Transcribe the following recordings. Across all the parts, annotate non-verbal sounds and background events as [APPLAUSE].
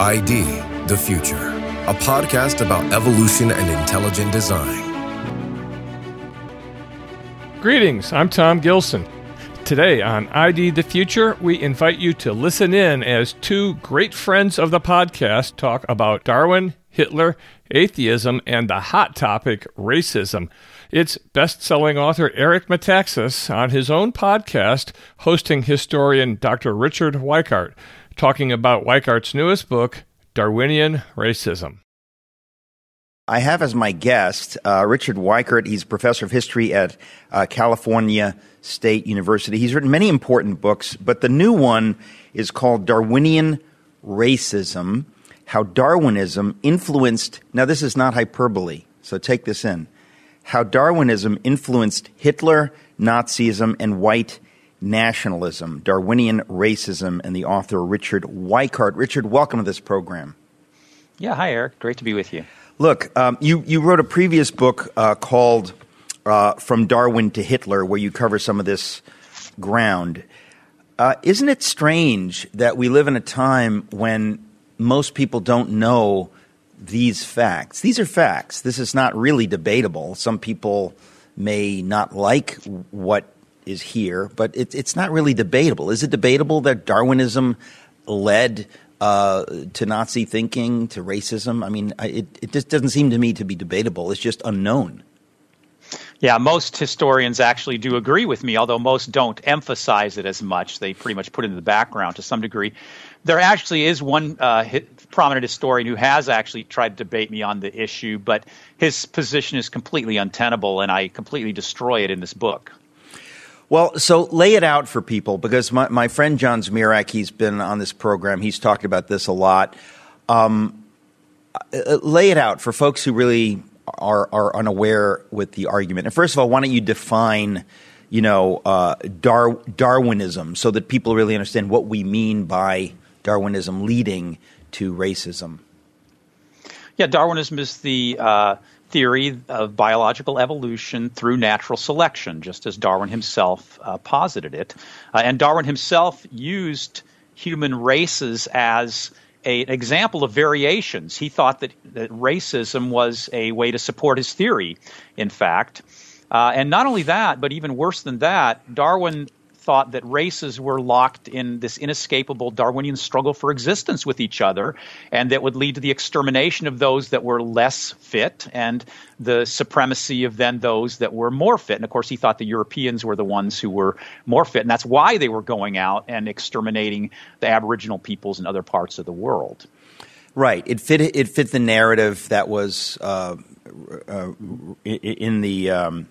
ID The Future, a podcast about evolution and intelligent design. Greetings, I'm Tom Gilson. Today on ID the Future, we invite you to listen in as two great friends of the podcast talk about Darwin, Hitler, atheism, and the hot topic, racism. It's best selling author Eric Metaxas on his own podcast, hosting historian Dr. Richard Weikart talking about Weikart's newest book, Darwinian Racism. I have as my guest uh, Richard Weikart. He's professor of history at uh, California State University. He's written many important books, but the new one is called Darwinian Racism How Darwinism Influenced. Now, this is not hyperbole, so take this in. How Darwinism influenced Hitler, Nazism, and white Nationalism, Darwinian Racism, and the author Richard Weikart. Richard, welcome to this program. Yeah, hi, Eric. Great to be with you. Look, um, you, you wrote a previous book uh, called uh, From Darwin to Hitler, where you cover some of this ground. Uh, isn't it strange that we live in a time when most people don't know these facts? These are facts. This is not really debatable. Some people may not like what is here, but it, it's not really debatable. Is it debatable that Darwinism led uh, to Nazi thinking, to racism? I mean, it, it just doesn't seem to me to be debatable. It's just unknown. Yeah, most historians actually do agree with me, although most don't emphasize it as much. They pretty much put it in the background to some degree. There actually is one uh, prominent historian who has actually tried to debate me on the issue, but his position is completely untenable, and I completely destroy it in this book. Well, so lay it out for people because my, my friend John Zmirak, he's been on this program. He's talked about this a lot. Um, uh, lay it out for folks who really are, are unaware with the argument. And first of all, why don't you define, you know, uh, Dar- Darwinism so that people really understand what we mean by Darwinism leading to racism? Yeah, Darwinism is the uh, theory of biological evolution through natural selection, just as Darwin himself uh, posited it. Uh, and Darwin himself used human races as a, an example of variations. He thought that, that racism was a way to support his theory, in fact. Uh, and not only that, but even worse than that, Darwin thought that races were locked in this inescapable Darwinian struggle for existence with each other, and that would lead to the extermination of those that were less fit and the supremacy of then those that were more fit. And of course, he thought the Europeans were the ones who were more fit, and that's why they were going out and exterminating the Aboriginal peoples in other parts of the world. Right. It fit. It fit the narrative that was uh, uh, in the. Um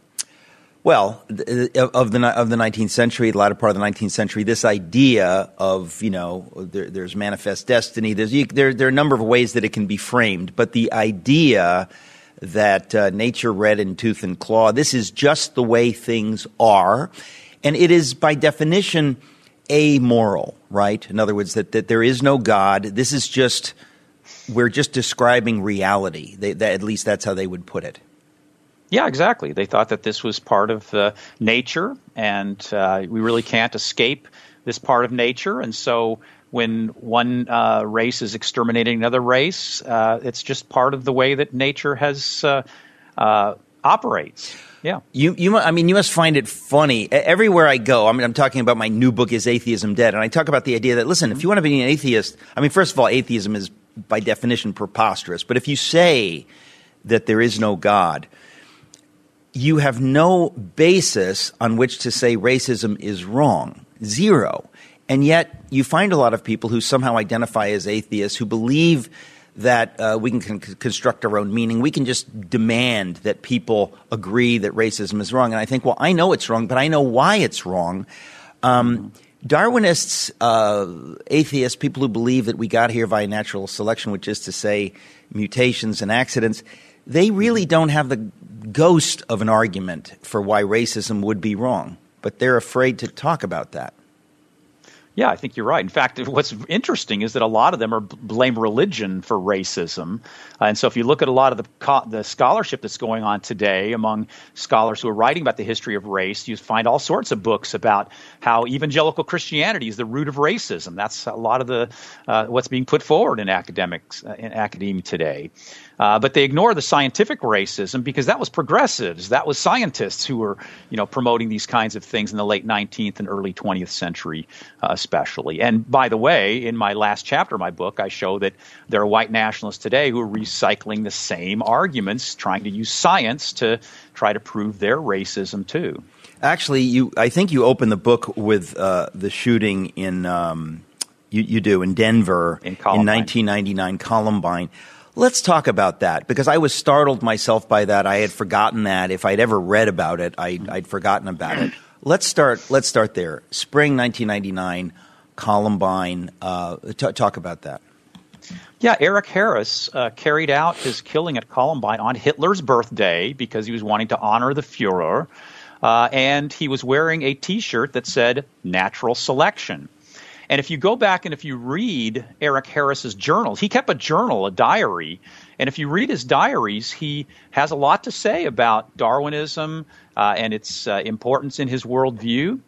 well, of the of the 19th century, the latter part of the 19th century, this idea of you know there, there's manifest destiny. There's there there are a number of ways that it can be framed, but the idea that uh, nature red in tooth and claw. This is just the way things are, and it is by definition amoral. Right? In other words, that that there is no God. This is just we're just describing reality. They, that, at least that's how they would put it. Yeah, exactly. They thought that this was part of uh, nature, and uh, we really can't escape this part of nature. And so, when one uh, race is exterminating another race, uh, it's just part of the way that nature has uh, uh, operates. Yeah. You, you, I mean, you must find it funny. Everywhere I go, I mean, I'm talking about my new book, Is Atheism Dead? And I talk about the idea that, listen, if you want to be an atheist, I mean, first of all, atheism is by definition preposterous. But if you say that there is no God, you have no basis on which to say racism is wrong. Zero. And yet, you find a lot of people who somehow identify as atheists who believe that uh, we can con- construct our own meaning. We can just demand that people agree that racism is wrong. And I think, well, I know it's wrong, but I know why it's wrong. Um, Darwinists, uh, atheists, people who believe that we got here via natural selection, which is to say mutations and accidents, they really don't have the ghost of an argument for why racism would be wrong, but they're afraid to talk about that. Yeah, I think you're right. In fact, [LAUGHS] what's interesting is that a lot of them are blame religion for racism, uh, and so if you look at a lot of the co- the scholarship that's going on today among scholars who are writing about the history of race, you find all sorts of books about how evangelical Christianity is the root of racism. That's a lot of the uh, what's being put forward in academics uh, in academia today. Uh, but they ignore the scientific racism because that was progressives, that was scientists who were, you know, promoting these kinds of things in the late 19th and early 20th century, uh, especially. And by the way, in my last chapter of my book, I show that there are white nationalists today who are recycling the same arguments, trying to use science to try to prove their racism too. Actually, you, I think you open the book with uh, the shooting in. Um, you, you do in Denver in, in 1999, Columbine. Let's talk about that because I was startled myself by that. I had forgotten that. If I'd ever read about it, I, would forgotten about it. Let's start. Let's start there. Spring 1999, Columbine. Uh, t- talk about that. Yeah, Eric Harris uh, carried out his killing at Columbine on Hitler's birthday because he was wanting to honor the Fuhrer, uh, and he was wearing a T-shirt that said "Natural Selection." And if you go back and if you read Eric Harris's journals, he kept a journal, a diary. And if you read his diaries, he has a lot to say about Darwinism uh, and its uh, importance in his worldview.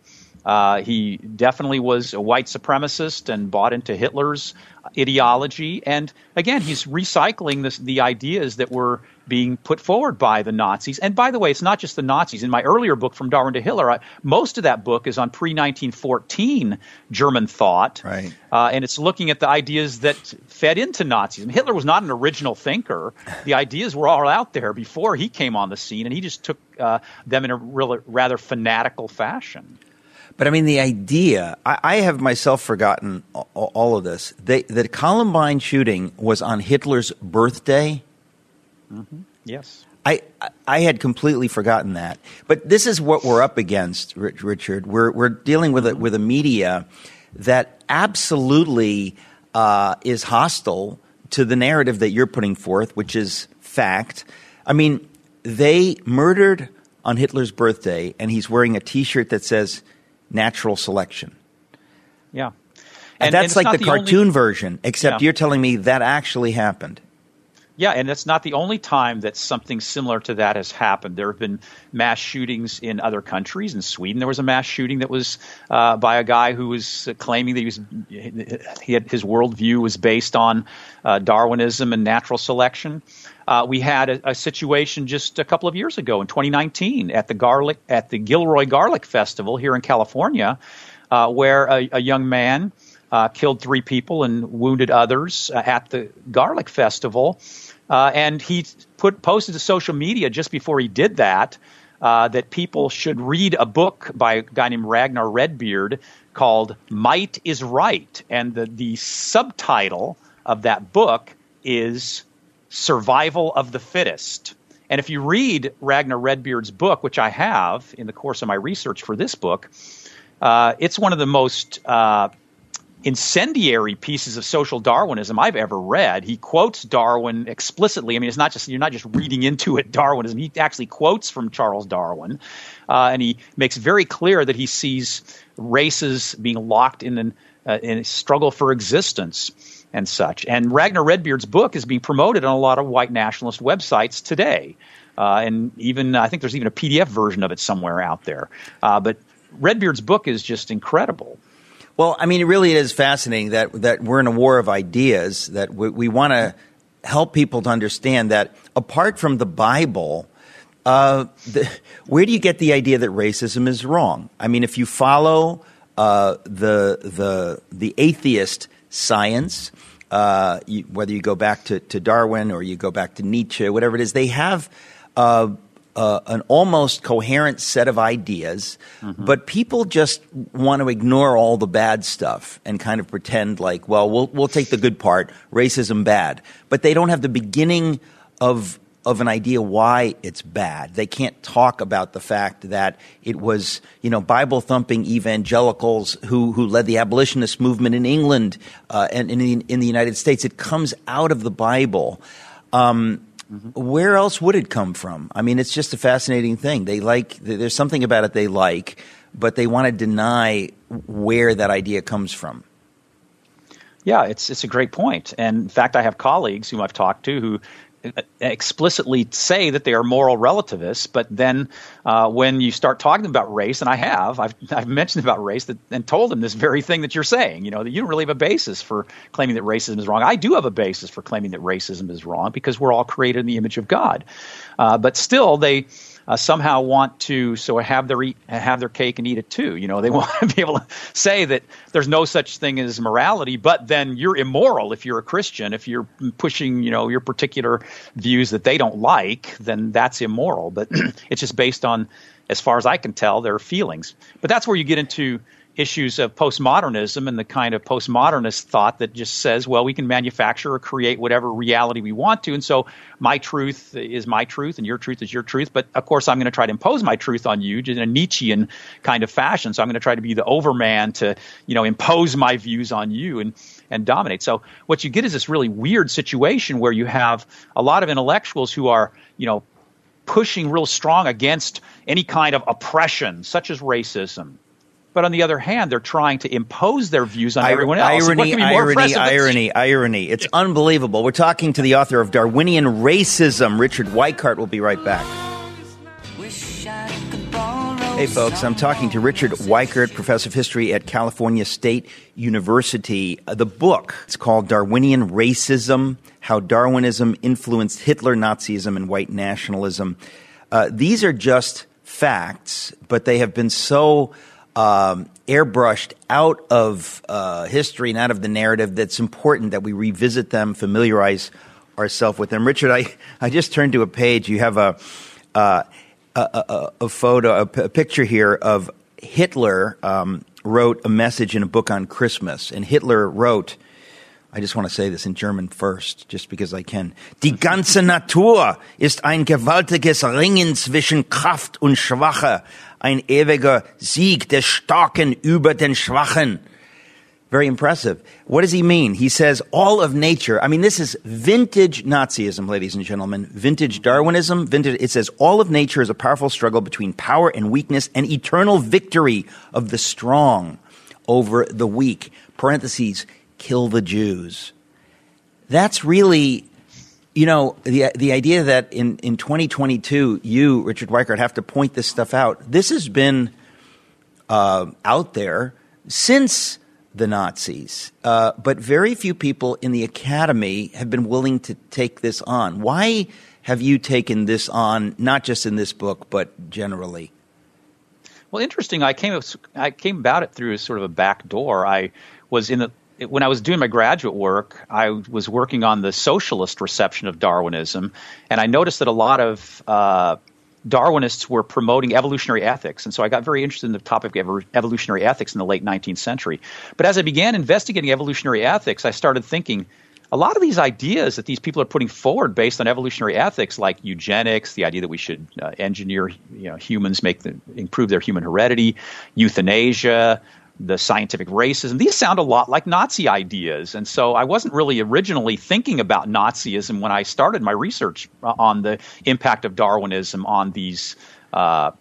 Uh, he definitely was a white supremacist and bought into Hitler's ideology. And again, he's recycling this, the ideas that were being put forward by the Nazis. And by the way, it's not just the Nazis. In my earlier book, From Darwin to Hitler, I, most of that book is on pre 1914 German thought. Right. Uh, and it's looking at the ideas that fed into Nazism. Hitler was not an original thinker. The ideas were all out there before he came on the scene, and he just took uh, them in a really, rather fanatical fashion. But I mean, the idea, I, I have myself forgotten all, all of this. They, the Columbine shooting was on Hitler's birthday. Mm-hmm. Yes. I, I had completely forgotten that. But this is what we're up against, Richard. We're, we're dealing with a, with a media that absolutely uh, is hostile to the narrative that you're putting forth, which is fact. I mean, they murdered on Hitler's birthday, and he's wearing a t shirt that says natural selection. Yeah. And, and that's and like the, the, cartoon only, version, except yeah. you're telling me that actually happened. Yeah, and that's not the only time that something similar to that has happened. There have been mass shootings in other countries. In Sweden, there was a mass shooting that was uh, by a guy who was claiming that he was he had, his worldview was based on uh, Darwinism and natural selection. Uh, we had a, a, situation just a couple of years ago in 2019 at the garlic at the Gilroy Garlic Festival here in California, uh, where a, a young man uh, killed three people and wounded others uh, at the Garlic Festival. Uh, and he put posted to social media just before he did that uh, that people should read a book by a guy named Ragnar Redbeard called "Might Is Right," and the the subtitle of that book is "Survival of the Fittest." And if you read Ragnar Redbeard's book, which I have in the course of my research for this book, uh, it's one of the most uh, incendiary pieces of social Darwinism I've ever read. He quotes Darwin explicitly. I mean, it's not just you're not just reading into it Darwinism. He actually quotes from Charles Darwin, uh, and he makes very clear that he sees races being locked in an uh, in a struggle for existence and such. And Ragnar Redbeard's book is being promoted on a lot of white nationalist websites today. Uh, and even I think there's even a PDF version of it somewhere out there. Uh, but Redbeard's book is just incredible. Well, I mean, it really is fascinating that that we're in a war of ideas. That we, we want to help people to understand that apart from the Bible, uh, the, where do you get the idea that racism is wrong? I mean, if you follow uh, the the the atheist science, uh, you, whether you go back to, to Darwin or you go back to Nietzsche, whatever it is, they have uh, an almost coherent set of ideas, mm-hmm. but people just want to ignore all the bad stuff and kind of pretend like, well, we'll we'll take the good part, racism bad, but they don't have the beginning of of an idea why it's bad. They can't talk about the fact that it was, you know, Bible thumping evangelicals who who led the abolitionist movement in England uh, and in the, in the United States. It comes out of the Bible. Um, Mm-hmm. Where else would it come from? I mean, it's just a fascinating thing. They like there's something about it they like, but they want to deny where that idea comes from. Yeah, it's it's a great point. And in fact, I have colleagues whom I've talked to who explicitly say that they are moral relativists, but then uh, when you start talking about race, and I have, I've, I've mentioned about race that, and told them this very thing that you're saying, you know, that you don't really have a basis for claiming that racism is wrong. I do have a basis for claiming that racism is wrong because we're all created in the image of God. Uh, but still, they uh, somehow want to so have their eat, have their cake and eat it too. You know, they [LAUGHS] want to be able to say that there's no such thing as morality, but then you're immoral if you're a Christian. If you're pushing, you know, your particular views that they don't like, then that's immoral. But [CLEARS THROAT] it's just based on, as far as I can tell, their feelings. But that's where you get into issues of postmodernism and the kind of postmodernist thought that just says, well, we can manufacture or create whatever reality we want to. And so my truth is my truth and your truth is your truth. But of course, I'm going to try to impose my truth on you in a Nietzschean kind of fashion. So I'm going to try to be the overman to, you know, impose my views on you and, and dominate. So what you get is this really weird situation where you have a lot of intellectuals who are, you know, pushing real strong against any kind of oppression, such as racism, but on the other hand, they're trying to impose their views on I- everyone else. Irony, irony, irony, irony. It's unbelievable. We're talking to the author of Darwinian Racism, Richard Weikart. We'll be right back. Hey, folks, I'm talking to Richard Weikart, professor of history at California State University. Uh, the book, it's called Darwinian Racism How Darwinism Influenced Hitler, Nazism, and White Nationalism. Uh, these are just facts, but they have been so um, airbrushed out of uh, history and out of the narrative that's important that we revisit them, familiarize ourselves with them. Richard, I, I just turned to a page. You have a, uh, a, a, a, photo, a, p- a picture here of Hitler um, wrote a message in a book on Christmas. And Hitler wrote, I just want to say this in German first, just because I can. Die ganze Natur ist ein gewaltiges Ringen zwischen Kraft und Schwache ein ewiger Sieg des Starken über den Schwachen. Very impressive. What does he mean? He says all of nature. I mean, this is vintage Nazism, ladies and gentlemen. Vintage Darwinism. Vintage, it says all of nature is a powerful struggle between power and weakness and eternal victory of the strong over the weak. Parentheses, kill the Jews. That's really you know, the the idea that in, in 2022, you, Richard Weikart, have to point this stuff out. This has been uh, out there since the Nazis, uh, but very few people in the academy have been willing to take this on. Why have you taken this on, not just in this book, but generally? Well, interesting. I came I came about it through sort of a back door. I was in the when I was doing my graduate work, I was working on the socialist reception of Darwinism, and I noticed that a lot of uh, Darwinists were promoting evolutionary ethics, and so I got very interested in the topic of evolutionary ethics in the late 19th century. But as I began investigating evolutionary ethics, I started thinking a lot of these ideas that these people are putting forward based on evolutionary ethics, like eugenics, the idea that we should uh, engineer you know, humans, make the, improve their human heredity, euthanasia, the scientific racism. These sound a lot like Nazi ideas. And so I wasn't really originally thinking about Nazism when I started my research on the impact of Darwinism on these, uh,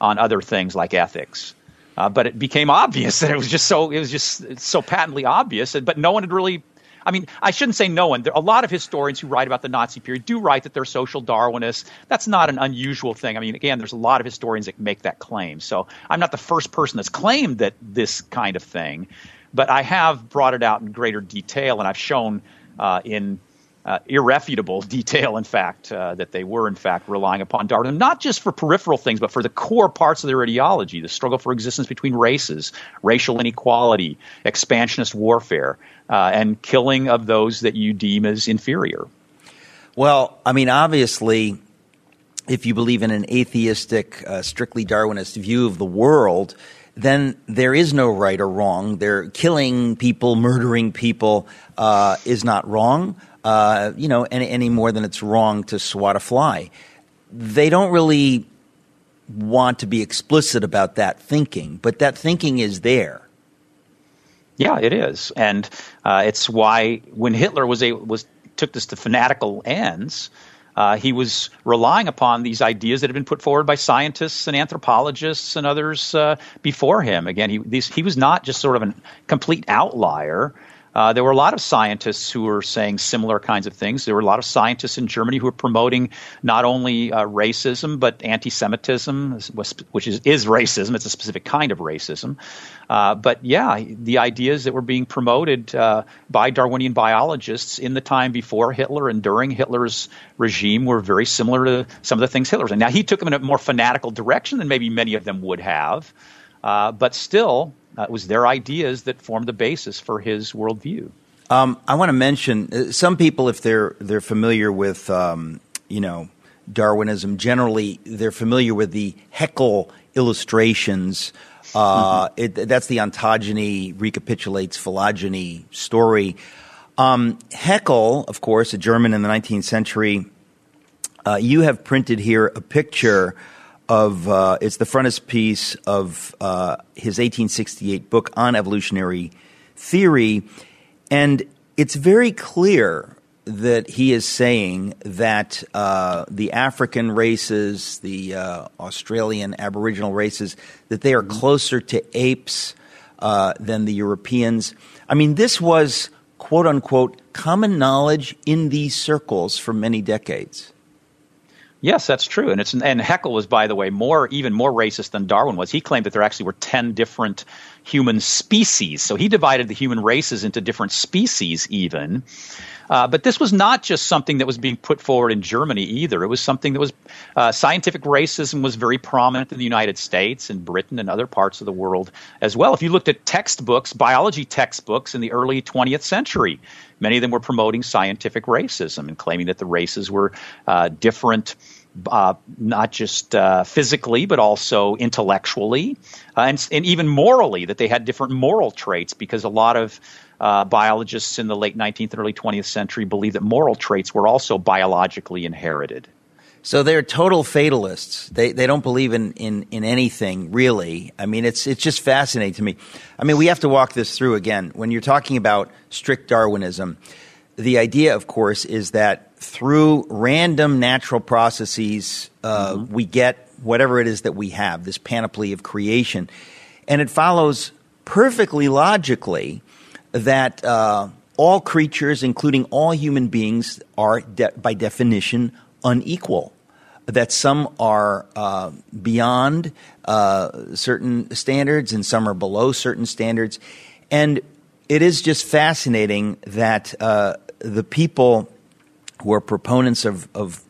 on other things like ethics. Uh, but it became obvious [LAUGHS] that it was just so it was just so patently obvious, but no one had really I mean, I shouldn't say no one. There, a lot of historians who write about the Nazi period do write that they're social Darwinists. That's not an unusual thing. I mean, again, there's a lot of historians that make that claim. So I'm not the first person that's claimed that this kind of thing, but I have brought it out in greater detail, and I've shown uh, in uh, irrefutable detail, in fact, uh, that they were, in fact, relying upon Darwinism, not just for peripheral things, but for the core parts of their ideology the struggle for existence between races, racial inequality, expansionist warfare, uh, and killing of those that you deem as inferior. Well, I mean, obviously, if you believe in an atheistic, uh, strictly Darwinist view of the world, then there is no right or wrong. They're killing people, murdering people uh, is not wrong uh, you know, any, any more than it's wrong to swat a fly. They don't really want to be explicit about that thinking, but that thinking is there. Yeah, it is, and uh, it's why when Hitler was was took this to fanatical ends, uh, he was relying upon these ideas that had been put forward by scientists and anthropologists and others uh, before him. Again, he, these, he was not just sort of a complete outlier. Uh, there were a lot of scientists who were saying similar kinds of things. There were a lot of scientists in Germany who were promoting not only uh, racism but anti-Semitism, which is, is racism. It's a specific kind of racism. Uh, but yeah, the ideas that were being promoted uh, by Darwinian biologists in the time before Hitler and during Hitler's regime were very similar to some of the things Hitler was. Now he took them in a more fanatical direction than maybe many of them would have. Uh, but still, uh, it was their ideas that formed the basis for his worldview. Um, I want to mention uh, some people, if they're they're familiar with um, you know Darwinism, generally they're familiar with the Haeckel illustrations. Uh, mm-hmm. it, that's the ontogeny recapitulates phylogeny story. Um, Haeckel, of course, a German in the 19th century. Uh, you have printed here a picture of uh, it's the frontispiece of uh, his 1868 book on evolutionary theory, and it's very clear that he is saying that uh, the African races, the uh, Australian Aboriginal races, that they are closer to apes uh, than the Europeans. I mean, this was quote unquote common knowledge in these circles for many decades. Yes, that's true, and it's and Haeckel was, by the way, more even more racist than Darwin was. He claimed that there actually were ten different human species, so he divided the human races into different species, even. Uh, but this was not just something that was being put forward in Germany either. It was something that was uh, scientific racism was very prominent in the United States and Britain and other parts of the world as well. If you looked at textbooks, biology textbooks in the early 20th century, many of them were promoting scientific racism and claiming that the races were uh, different. Uh, not just uh, physically, but also intellectually, uh, and, and, even morally, that they had different moral traits because a lot of uh, biologists in the late 19th and early 20th century believed that moral traits were also biologically inherited. So they're total fatalists. They they don't believe in, in, in anything really. I mean, it's it's just fascinating to me. I mean, we have to walk this through again. When you're talking about strict Darwinism, the idea, of course, is that through random natural processes, uh, mm-hmm. we get whatever it is that we have, this panoply of creation, and it follows perfectly logically that uh, all creatures, including all human beings, are de- by definition unequal. That some are uh, beyond uh, certain standards and some are below certain standards. And it is just fascinating that uh, the people who are proponents of, of,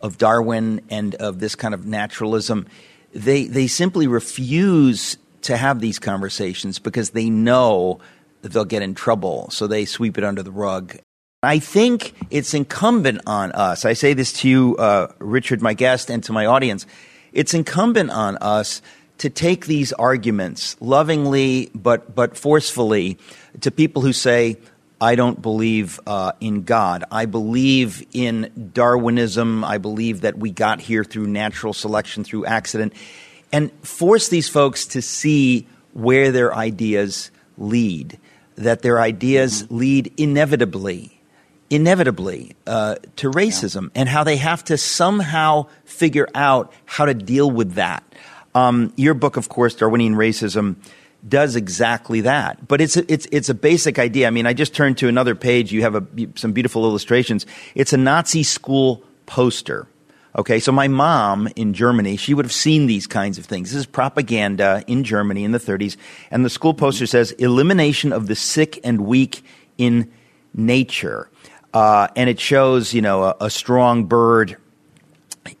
of Darwin and of this kind of naturalism, they, they simply refuse to have these conversations because they know they'll get in trouble, so they sweep it under the rug. I think it's incumbent on us. I say this to you, uh, Richard, my guest, and to my audience. It's incumbent on us to take these arguments lovingly but but forcefully to people who say, "I don't believe uh, in God. I believe in Darwinism. I believe that we got here through natural selection, through accident," and force these folks to see where their ideas lead that their ideas mm-hmm. lead inevitably, inevitably uh, to racism, yeah. and how they have to somehow figure out how to deal with that. Um, your book, of course, Darwinian Racism, does exactly that. But it's a, it's it's a basic idea. I mean, I just turned to another page. You have a, some beautiful illustrations. It's a Nazi school poster Okay, so my mom in Germany, she would have seen these kinds of things. This is propaganda in Germany in the 30s, and the school poster says elimination of the sick and weak in nature. Uh, and it shows, you know, a, a strong bird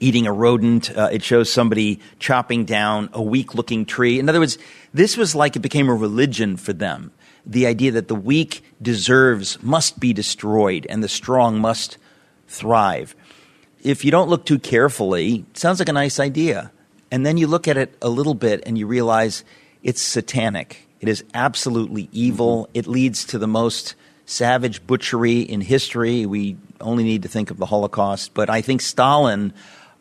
eating a rodent. Uh, it shows somebody chopping down a weak looking tree. In other words, this was like it became a religion for them. The idea that the weak deserves, must be destroyed, and the strong must thrive if you don't look too carefully, it sounds like a nice idea. And then you look at it a little bit and you realize it's satanic. It is absolutely evil. Mm-hmm. It leads to the most savage butchery in history. We only need to think of the Holocaust. But I think Stalin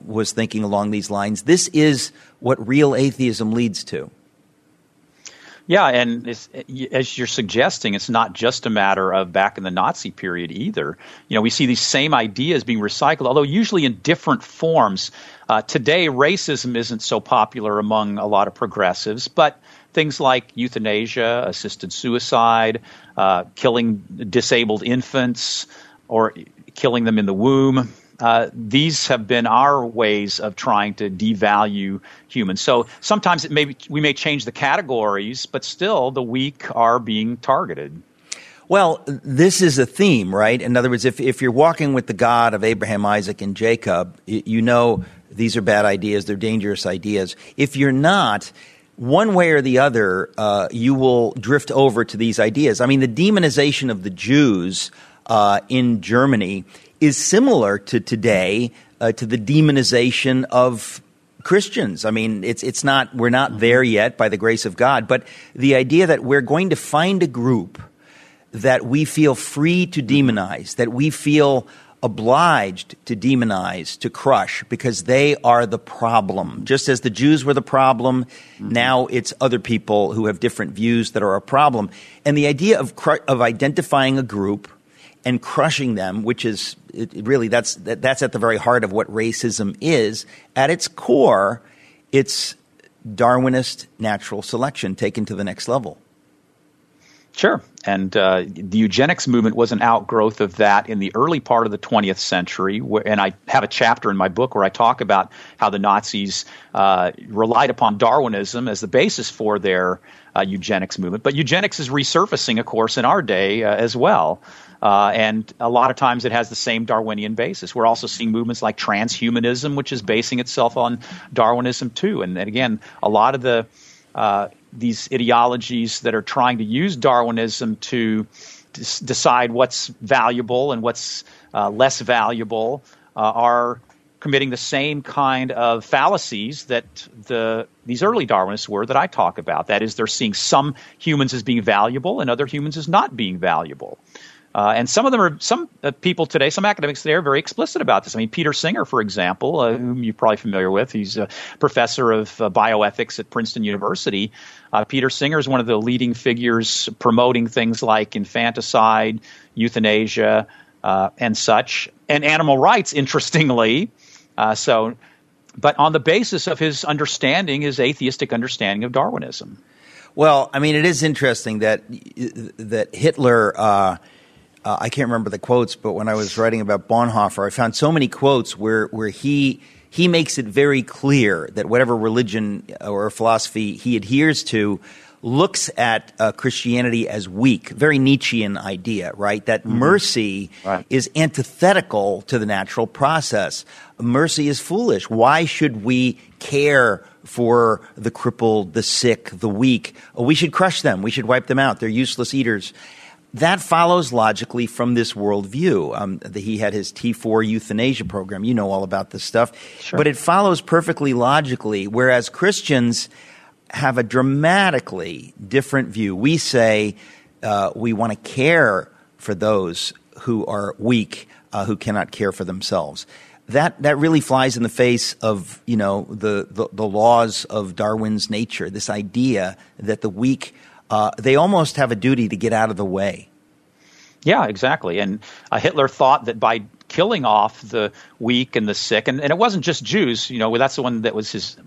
was thinking along these lines. This is what real atheism leads to. Yeah, and as you're suggesting, it's not just a matter of back in the Nazi period either. You know, we see these same ideas being recycled, although usually in different forms. Uh, today, racism isn't so popular among a lot of progressives, but things like euthanasia, assisted suicide, uh, killing disabled infants, or killing them in the womb, uh, these have been our ways of trying to devalue humans. So sometimes it may we may change the categories, but still the weak are being targeted. Well, this is a theme, right? In other words, if, if you're walking with the God of Abraham, Isaac, and Jacob, you know these are bad ideas, they're dangerous ideas. If you're not, one way or the other, uh, you will drift over to these ideas. I mean, the demonization of the Jews uh, in Germany is similar to today uh, to the demonization of Christians. I mean, it's it's not we're not mm-hmm. there yet by the grace of God, but the idea that we're going to find a group that we feel free to demonize, that we feel obliged to demonize, to crush, because they are the problem. Just as the Jews were the problem, mm-hmm. now it's other people who have different views that are a problem. And the idea of, of identifying a group and crushing them, which is it, really that's that, that's at the very heart of what racism is. At its core, it's Darwinist natural selection taken to the next level. Sure. And uh, the eugenics movement was an outgrowth of that in the early part of the 20th century. Where, and I have a chapter in my book where I talk about how the Nazis uh, relied upon Darwinism as the basis for their uh, eugenics movement. But eugenics is resurfacing, of course, in our day uh, as well. Uh, and a lot of times it has the same Darwinian basis. We're also seeing movements like transhumanism, which is basing itself on Darwinism too. And, and again, a lot of the uh, these ideologies that are trying to use Darwinism to d- decide what's valuable and what's uh, less valuable uh, are committing the same kind of fallacies that the these early Darwinists were that I talk about. That is, they're seeing some humans as being valuable and other humans as not being valuable. Uh, and some of them are some uh, people today, some academics today are very explicit about this. I mean, Peter Singer, for example, uh, whom you're probably familiar with, he's a professor of uh, bioethics at Princeton University. Uh, Peter Singer is one of the leading figures promoting things like infanticide, euthanasia, uh, and such, and animal rights. [LAUGHS] Interestingly, so, but on the basis of his understanding, his atheistic understanding of Darwinism. Well, I mean, it is interesting that that Hitler uh, I can't remember the quotes, but when I was writing about Bonhoeffer, I found so many quotes where where he he makes it very clear that whatever religion or philosophy he adheres to looks at uh, Christianity as weak, very Nietzschean idea, right? That mm-hmm. mercy right. is antithetical to the natural process. Mercy is foolish. Why should we care for the crippled, the sick, the weak? we should crush them. We should wipe them out. They're useless eaters that follows logically from this worldview. Um, the, he had his T4 euthanasia program. You know all about this stuff. Sure. But it follows perfectly logically, whereas Christians have a dramatically different view. We say uh, we want to care for those who are weak, uh, who cannot care for themselves. That, that really flies in the face of you know the, the, the laws of Darwin's nature. This idea that the weak uh, they almost have a duty to get out of the way. Yeah, exactly. And uh, Hitler thought that by killing off the weak and the sick, and, and it wasn't just Jews, you know, that's the one that was his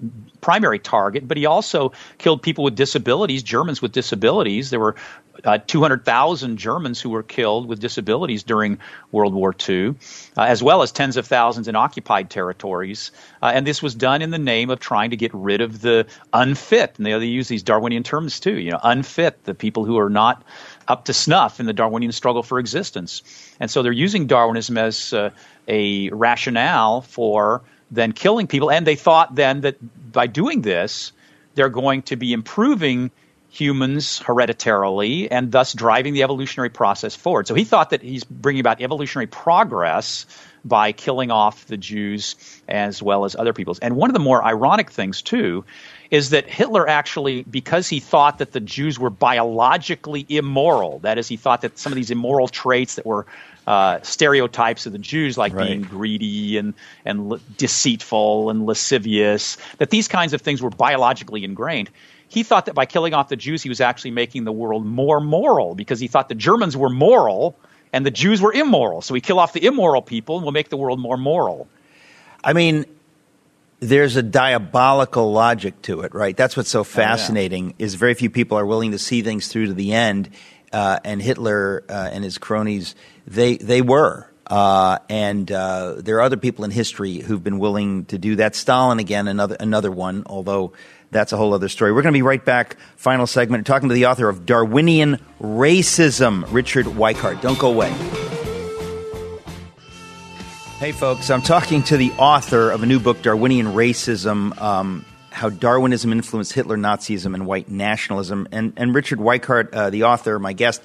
primary target, but he also killed people with disabilities, Germans with disabilities. There were uh, 200,000 Germans who were killed with disabilities during World War II, uh, as well as tens of thousands in occupied territories. Uh, and this was done in the name of trying to get rid of the unfit. And they, they use these Darwinian terms too, you know, unfit, the people who are not up to snuff in the Darwinian struggle for existence. And so they're using Darwinism as uh, a rationale for then killing people. And they thought then that by doing this, they're going to be improving humans hereditarily and thus driving the evolutionary process forward. So he thought that he's bringing about evolutionary progress by killing off the Jews as well as other peoples. And one of the more ironic things, too, is that Hitler actually, because he thought that the Jews were biologically immoral, that is, he thought that some of these immoral traits that were uh, stereotypes of the Jews, like right. being greedy and and deceitful and lascivious, that these kinds of things were biologically ingrained he thought that by killing off the Jews, he was actually making the world more moral because he thought the Germans were moral and the Jews were immoral. So we kill off the immoral people and we'll make the world more moral. I mean, there's a diabolical logic to it, right? That's what's so fascinating oh, yeah. is very few people are willing to see things through to the end. Uh, and Hitler uh, and his cronies, they they were. Uh, and uh, there are other people in history who've been willing to do that. Stalin, again, another another one, although that's a whole other story. We're going to be right back. Final segment, talking to the author of Darwinian Racism, Richard Weikart. Don't go away. Hey, folks, I'm talking to the author of a new book, Darwinian Racism. Um, how Darwinism influenced Hitler, Nazism, and white nationalism. And, and Richard Weikart, uh, the author, my guest,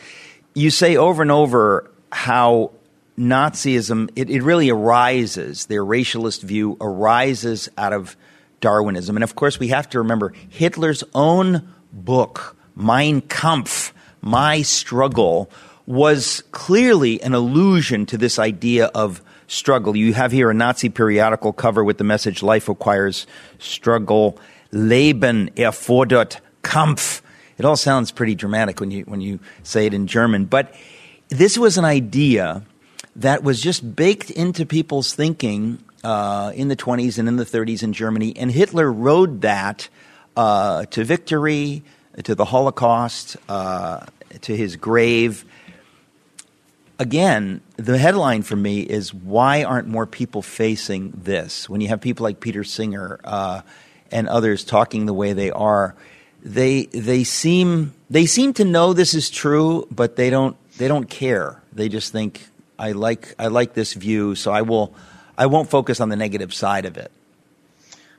you say over and over how Nazism, it, it really arises, their racialist view arises out of Darwinism. And of course, we have to remember Hitler's own book, Mein Kampf, My Struggle, was clearly an allusion to this idea of struggle. You have here a Nazi periodical cover with the message Life requires struggle. Leben erfordert Kampf. It all sounds pretty dramatic when you, when you say it in German. But this was an idea that was just baked into people's thinking uh, in the 20s and in the 30s in Germany. And Hitler rode that uh, to victory, to the Holocaust, uh, to his grave. Again, the headline for me is why aren't more people facing this? When you have people like Peter Singer uh, and others talking the way they are, they they seem they seem to know this is true, but they don't they don't care. They just think I like I like this view, so I will I won't focus on the negative side of it.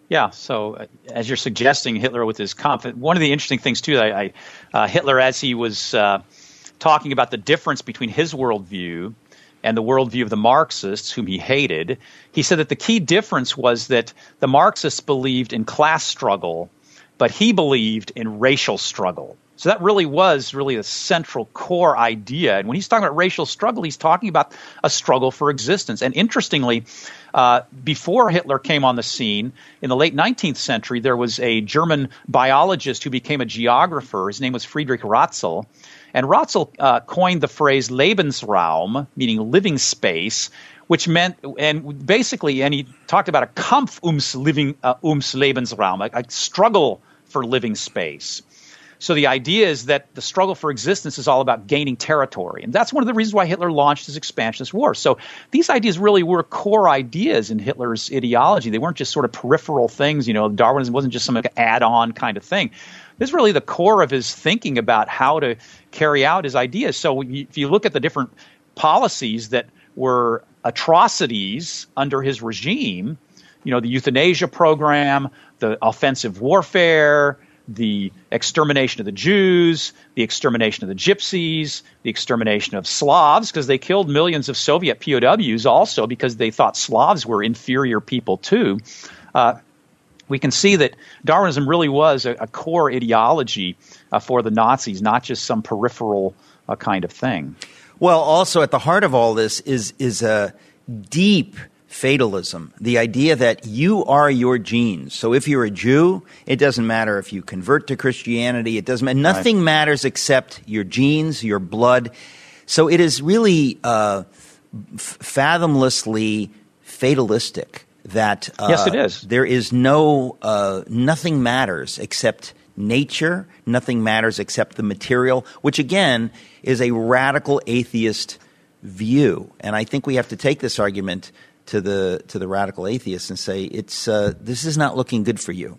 Yeah. So uh, as you're suggesting, Hitler with his confidence. One of the interesting things too, I, I uh, Hitler as he was uh, talking about the difference between his worldview and the worldview of the Marxists, whom he hated, he said that the key difference was that the Marxists believed in class struggle, but he believed in racial struggle. So that really was really a central core idea. And when he's talking about racial struggle, he's talking about a struggle for existence. And interestingly, uh, before Hitler came on the scene in the late 19th century, there was a German biologist who became a geographer. His name was Friedrich Ratzel. And Ratzel uh, coined the phrase Lebensraum, meaning living space, which meant, and basically, and he talked about a Kampf ums, living, uh, ums Lebensraum, a, a struggle for living space. So the idea is that the struggle for existence is all about gaining territory. And that's one of the reasons why Hitler launched his expansionist war. So these ideas really were core ideas in Hitler's ideology. They weren't just sort of peripheral things. You know, Darwinism wasn't just some add on kind of thing. This is really the core of his thinking about how to carry out his ideas. So if you look at the different policies that were atrocities under his regime, you know, the euthanasia program, the offensive warfare, the extermination of the Jews, the extermination of the Gypsies, the extermination of Slavs, because they killed millions of Soviet POWs also because they thought Slavs were inferior people too. Uh, we can see that Darwinism really was a, a core ideology uh, for the Nazis, not just some peripheral uh, kind of thing. Well, also at the heart of all this is is a deep fatalism, the idea that you are your genes. So if you're a Jew, it doesn't matter if you convert to Christianity, it doesn't matter. Nothing right. matters except your genes, your blood. So it is really uh, fathomlessly fatalistic that uh, yes, it is. There is no uh, nothing matters except nature. Nothing matters except the material, which again is a radical atheist view. And I think we have to take this argument to the to the radical atheists and say it's uh, this is not looking good for you.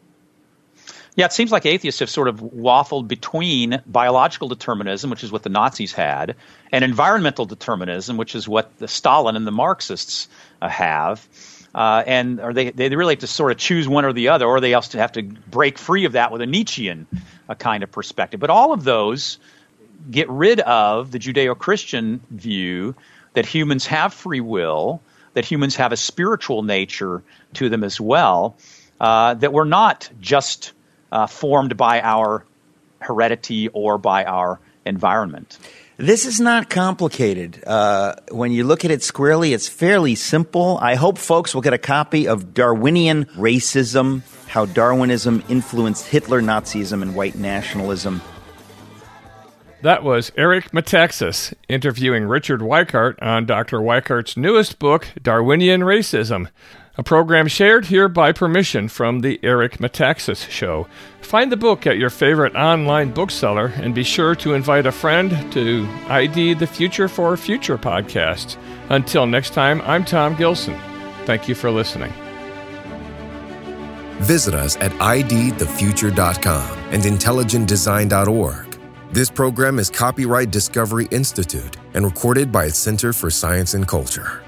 Yeah, it seems like atheists have sort of waffled between biological determinism, which is what the Nazis had, and environmental determinism, which is what the Stalin and the Marxists uh, have. Uh, and or they they really have to sort of choose one or the other, or they also have to break free of that with a Nietzschean uh, kind of perspective. But all of those get rid of the Judeo-Christian view that humans have free will, that humans have a spiritual nature to them as well, uh, that we're not just uh, formed by our heredity or by our environment. This is not complicated. Uh, when you look at it squarely, it's fairly simple. I hope folks will get a copy of Darwinian Racism How Darwinism Influenced Hitler, Nazism, and White Nationalism. That was Eric Metaxas interviewing Richard Weikart on Dr. Weikart's newest book, Darwinian Racism, a program shared here by permission from the Eric Metaxas Show. Find the book at your favorite online bookseller and be sure to invite a friend to ID the Future for Future podcasts. Until next time, I'm Tom Gilson. Thank you for listening. Visit us at idthefuture.com and intelligentdesign.org. This program is copyright Discovery Institute and recorded by its Center for Science and Culture.